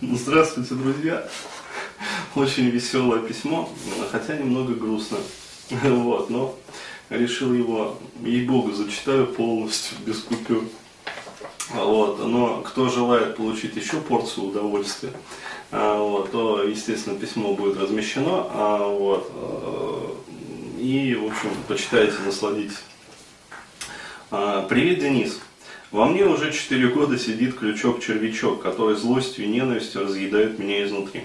Здравствуйте, друзья. Очень веселое письмо, хотя немного грустно. Вот, но решил его, ей-богу, зачитаю полностью, без купюр. Вот, но кто желает получить еще порцию удовольствия, а, вот, то, естественно, письмо будет размещено. А, вот, э, и, в общем, почитайте, насладитесь. А, Привет, Денис. Во мне уже 4 года сидит крючок-червячок, который злостью и ненавистью разъедает меня изнутри.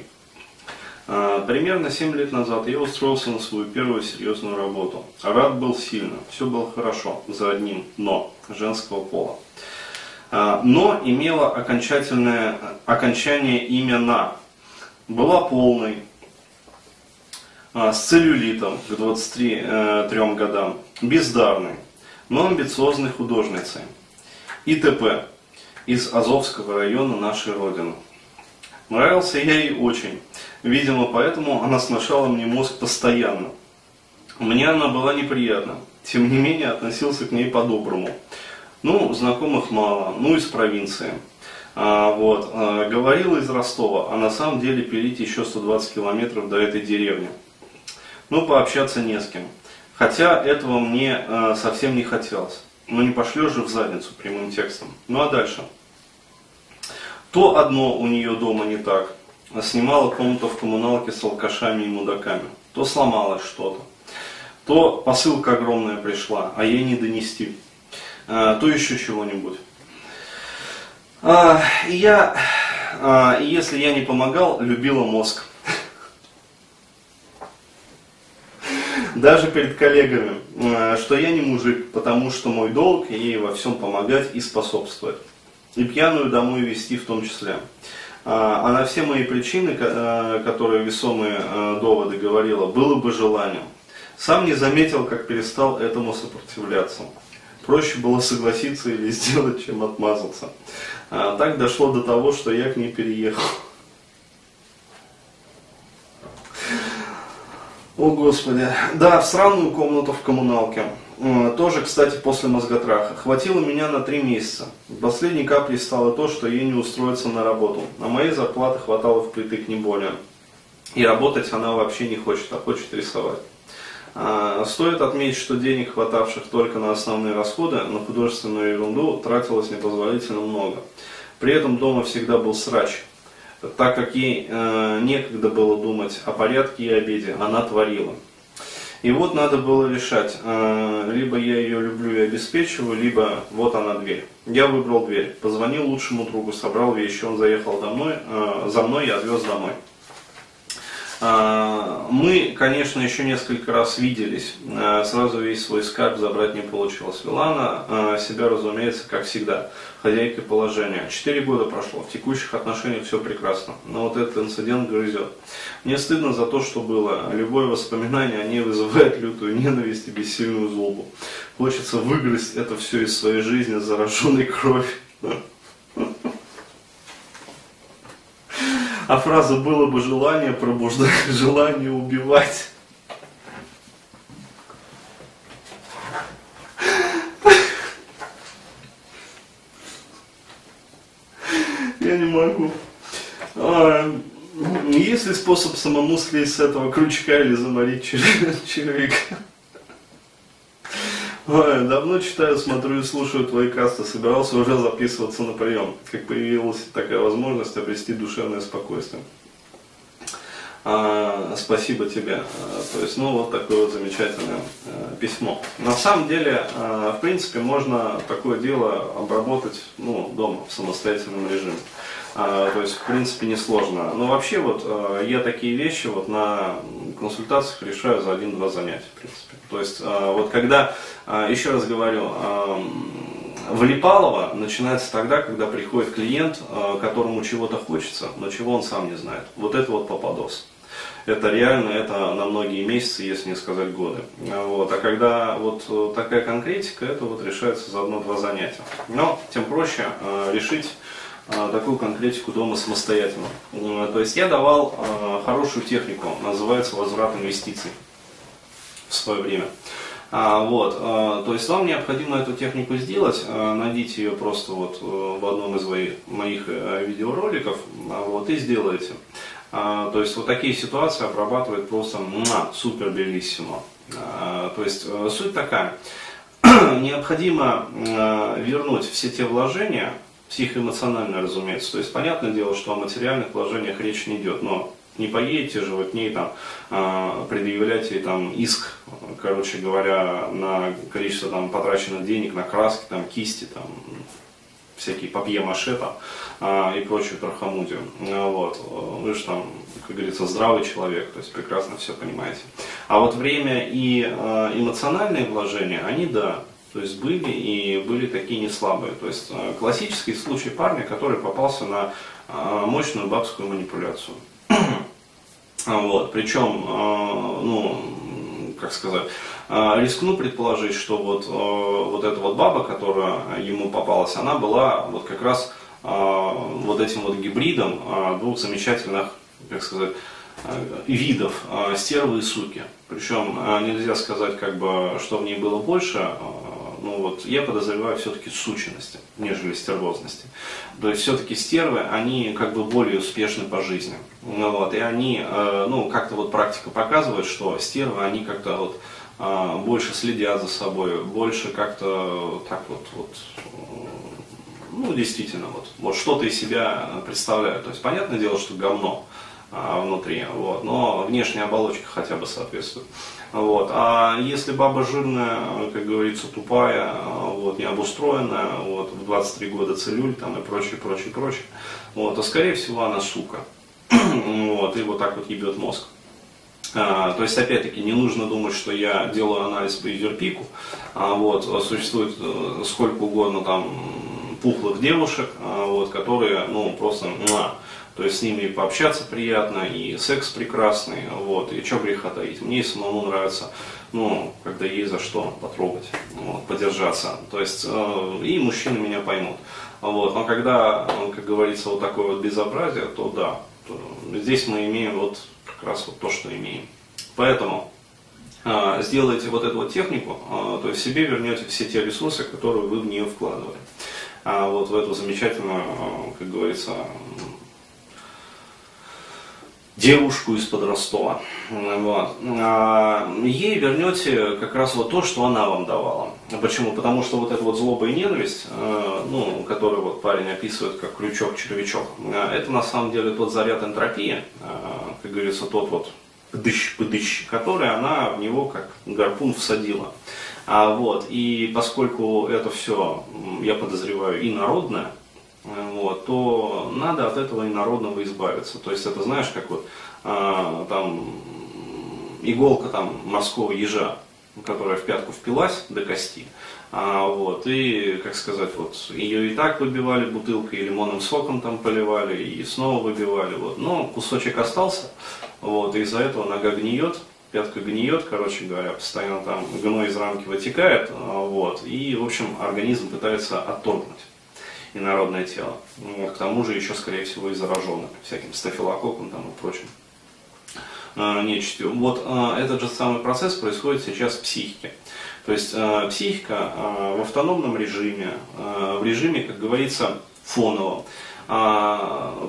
А, примерно 7 лет назад я устроился на свою первую серьезную работу. Рад был сильно, все было хорошо, за одним «но» женского пола. А, но имело окончательное окончание имя «на». Была полной, а, с целлюлитом к 23 э, годам, бездарной, но амбициозной художницей – ИТП из Азовского района нашей Родины. Нравился я ей очень. Видимо, поэтому она сношала мне мозг постоянно. Мне она была неприятна. Тем не менее, относился к ней по-доброму. Ну, знакомых мало, ну, из провинции. А, вот, а, говорила из Ростова, а на самом деле пилить еще 120 километров до этой деревни. Ну, пообщаться не с кем. Хотя этого мне а, совсем не хотелось. Но не пошлешь же в задницу прямым текстом. Ну а дальше. То одно у нее дома не так. Снимала комнату в коммуналке с алкашами и мудаками. То сломалось что-то. То посылка огромная пришла, а ей не донести. А, то еще чего-нибудь. А, я, а, если я не помогал, любила мозг. Даже перед коллегами, э, что я не мужик, потому что мой долг ей во всем помогать и способствовать. И пьяную домой вести в том числе. А, на все мои причины, э, которые весомые э, доводы говорила, было бы желанием. Сам не заметил, как перестал этому сопротивляться. Проще было согласиться или сделать, чем отмазаться. А, так дошло до того, что я к ней переехал. О, Господи. Да, в сраную комнату в коммуналке. Тоже, кстати, после мозготраха. Хватило меня на три месяца. Последней каплей стало то, что ей не устроиться на работу. А моей зарплаты хватало впритык не более. И работать она вообще не хочет, а хочет рисовать. А, стоит отметить, что денег, хватавших только на основные расходы, на художественную ерунду тратилось непозволительно много. При этом дома всегда был срач так как ей э, некогда было думать о порядке и обеде, она творила. И вот надо было решать, э, либо я ее люблю и обеспечиваю, либо вот она дверь. Я выбрал дверь, позвонил лучшему другу, собрал вещи, он заехал домой, э, за мной и отвез домой. А, мы, конечно, еще несколько раз виделись. А, сразу весь свой скарб забрать не получилось. Вилана а, себя, разумеется, как всегда, хозяйкой положения. Четыре года прошло, в текущих отношениях все прекрасно. Но вот этот инцидент грызет. Мне стыдно за то, что было. Любое воспоминание о ней вызывает лютую ненависть и бессильную злобу. Хочется выгрызть это все из своей жизни, зараженной кровью. А фраза «было бы желание» пробуждает желание убивать. Я не могу. А, есть ли способ самому слезть с этого крючка или заморить червяка? Ой, давно читаю, смотрю и слушаю твои касты, собирался уже записываться на прием, как появилась такая возможность обрести душевное спокойствие. А, спасибо тебе. А, то есть, ну, вот такое вот замечательное а, письмо. На самом деле, а, в принципе, можно такое дело обработать, ну, дома, в самостоятельном режиме. А, то есть, в принципе, несложно. Но вообще, вот, а, я такие вещи вот на консультациях решаю за один-два занятия, в принципе. То есть, а, вот когда, а, еще раз говорю, а, Влипалова начинается тогда, когда приходит клиент, которому чего-то хочется, но чего он сам не знает. Вот это вот попадос. Это реально, это на многие месяцы, если не сказать годы. Вот. А когда вот такая конкретика, это вот решается за одно-два занятия. Но тем проще решить такую конкретику дома самостоятельно. То есть я давал хорошую технику, называется возврат инвестиций в свое время. А, вот, а, то есть вам необходимо эту технику сделать, а, найдите ее просто вот в одном из моих, э, видеороликов, а, вот, и сделайте. А, то есть вот такие ситуации обрабатывает просто муа, супер белиссимо. А, то есть э, суть такая, необходимо э, вернуть все те вложения, психоэмоционально, разумеется. То есть, понятное дело, что о материальных вложениях речь не идет, но не поедете же вы к ней там э, предъявлять ей там иск, короче говоря, на количество там потраченных денег на краски, там кисти, там всякие папье-маше там, э, и прочую трахамудию. Вот. Вы же там, как говорится, здравый человек, то есть прекрасно все понимаете. А вот время и эмоциональные вложения, они да, то есть были и были такие не слабые. То есть классический случай парня, который попался на мощную бабскую манипуляцию. Вот, причем, а, ну, как сказать, рискну предположить, что вот, вот эта вот баба, которая ему попалась, она была вот как раз вот этим вот гибридом двух замечательных, как сказать, видов стервы и суки. Причем нельзя сказать, как бы, что в ней было больше, ну вот я подозреваю все-таки сущности, нежели стервозности. То есть все-таки стервы, они как бы более успешны по жизни. Ну вот, и они, э, ну как-то вот практика показывает, что стервы, они как-то вот э, больше следят за собой, больше как-то так вот, вот ну, действительно, вот, вот что-то из себя представляют. То есть, понятное дело, что говно внутри, вот, но внешняя оболочка хотя бы соответствует. Вот. А если баба жирная, как говорится, тупая, вот, необустроенная, вот, в 23 года целюль там, и прочее, прочее, прочее, вот, то скорее всего она сука. вот, и вот так вот ебет мозг. А, то есть, опять-таки, не нужно думать, что я делаю анализ по юзерпику. А, вот, существует э, сколько угодно там пухлых девушек, а, вот, которые, ну, просто, то есть с ними пообщаться приятно, и секс прекрасный, вот, и что греха таить. Мне самому нравится, ну, когда есть за что потрогать, вот, подержаться. То есть, э, и мужчины меня поймут. Вот, но когда, как говорится, вот такое вот безобразие, то да, то здесь мы имеем вот как раз вот то, что имеем. Поэтому э, сделайте вот эту вот технику, э, то есть себе вернете все те ресурсы, которые вы в нее вкладывали. А вот в эту замечательную, э, как говорится, девушку из-под Ростова. Вот. А ей вернете как раз вот то, что она вам давала. Почему? Потому что вот эта вот злоба и ненависть, э, ну, которую вот парень описывает как крючок-червячок, э, это на самом деле тот заряд энтропии, э, как говорится, тот вот пыдыщ-пыдыщ, который она в него как гарпун всадила. А, вот, и поскольку это все, я подозреваю, и народное, вот, то надо от этого инородного избавиться. То есть это знаешь, как вот а, там иголка там морского ежа, которая в пятку впилась до кости. А, вот, и, как сказать, вот, ее и так выбивали бутылкой, и лимонным соком там поливали, и снова выбивали. Вот. Но кусочек остался, вот, и из-за этого нога гниет, пятка гниет, короче говоря, постоянно там гной из рамки вытекает, а, вот, и, в общем, организм пытается отторгнуть инородное тело. Вот, к тому же еще, скорее всего, и зараженным всяким стафилококком там и прочим э, нечистью. Вот э, этот же самый процесс происходит сейчас в психике. То есть психика в автономном режиме, в режиме, как говорится, фоновом,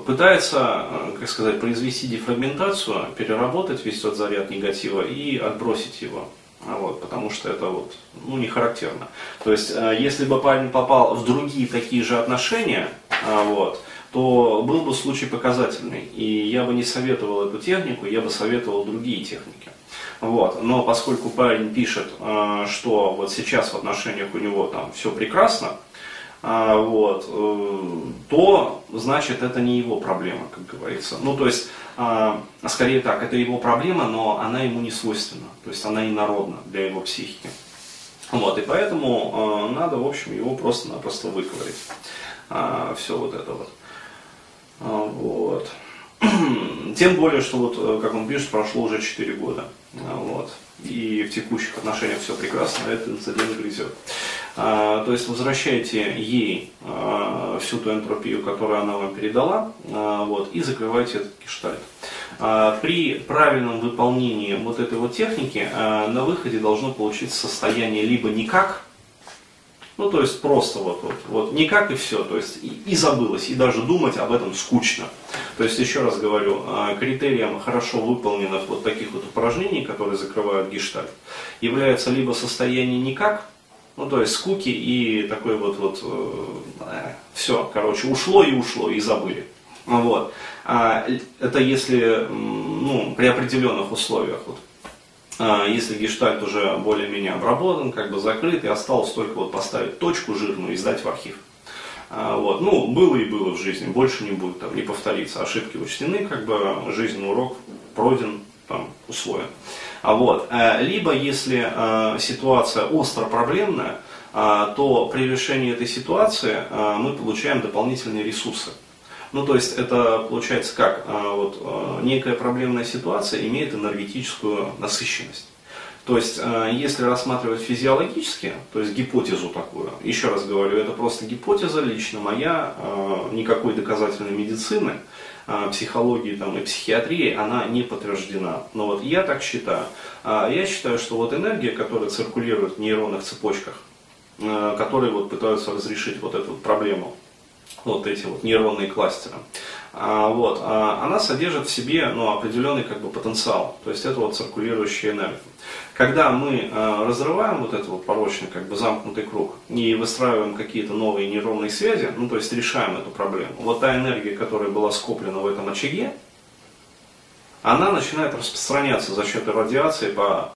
пытается, как сказать, произвести дефрагментацию, переработать весь тот заряд негатива и отбросить его. А вот, потому что это вот, ну, не характерно. То есть, э, если бы парень попал в другие такие же отношения, а, вот, то был бы случай показательный. И я бы не советовал эту технику, я бы советовал другие техники. Вот. Но поскольку парень пишет, э, что вот сейчас в отношениях у него там все прекрасно, вот, э, то значит это не его проблема, как говорится. Ну, то есть, а, скорее так, это его проблема, но она ему не свойственна, то есть она инородна для его психики. Вот, и поэтому э, надо, в общем, его просто-напросто выковырять. А, все вот это вот. Вот. Тем более, что вот, э, как он пишет, прошло уже 4 года. Вот. И в текущих отношениях все прекрасно, а этот инцидент грызет. А, то есть возвращайте ей а, всю ту энтропию, которую она вам передала, а, вот, и закрывайте этот гештальт. При правильном выполнении вот этой вот техники на выходе должно получиться состояние либо никак, ну, то есть просто вот, вот, вот никак и все, то есть и, и забылось, и даже думать об этом скучно. То есть, еще раз говорю, критерием хорошо выполненных вот таких вот упражнений, которые закрывают гештальт, является либо состояние никак, ну, то есть скуки и такой вот, вот, э, все, короче, ушло и ушло, и забыли. Вот. А, это если, ну, при определенных условиях. Вот. А, если гештальт уже более-менее обработан, как бы закрыт, и осталось только вот поставить точку жирную и сдать в архив. А, вот. Ну, было и было в жизни, больше не будет, там, не повторится. Ошибки учтены, как бы жизненный урок пройден, там, усвоен. А вот. Э, либо, если э, ситуация остро проблемная, э, то при решении этой ситуации мы получаем дополнительные ресурсы. Ну, то есть это получается как? Вот, некая проблемная ситуация имеет энергетическую насыщенность. То есть, если рассматривать физиологически, то есть гипотезу такую, еще раз говорю, это просто гипотеза лично моя, никакой доказательной медицины, психологии там, и психиатрии, она не подтверждена. Но вот я так считаю. А, я считаю, что вот энергия, которая циркулирует в нейронных цепочках, а, которые вот пытаются разрешить вот эту проблему, вот эти вот нейронные кластеры, вот, она содержит в себе ну, определенный как бы, потенциал. То есть это вот циркулирующая энергия. Когда мы э, разрываем вот этот вот порочный, как бы замкнутый круг и выстраиваем какие-то новые нейронные связи, ну то есть решаем эту проблему, вот та энергия, которая была скоплена в этом очаге, она начинает распространяться за счет радиации по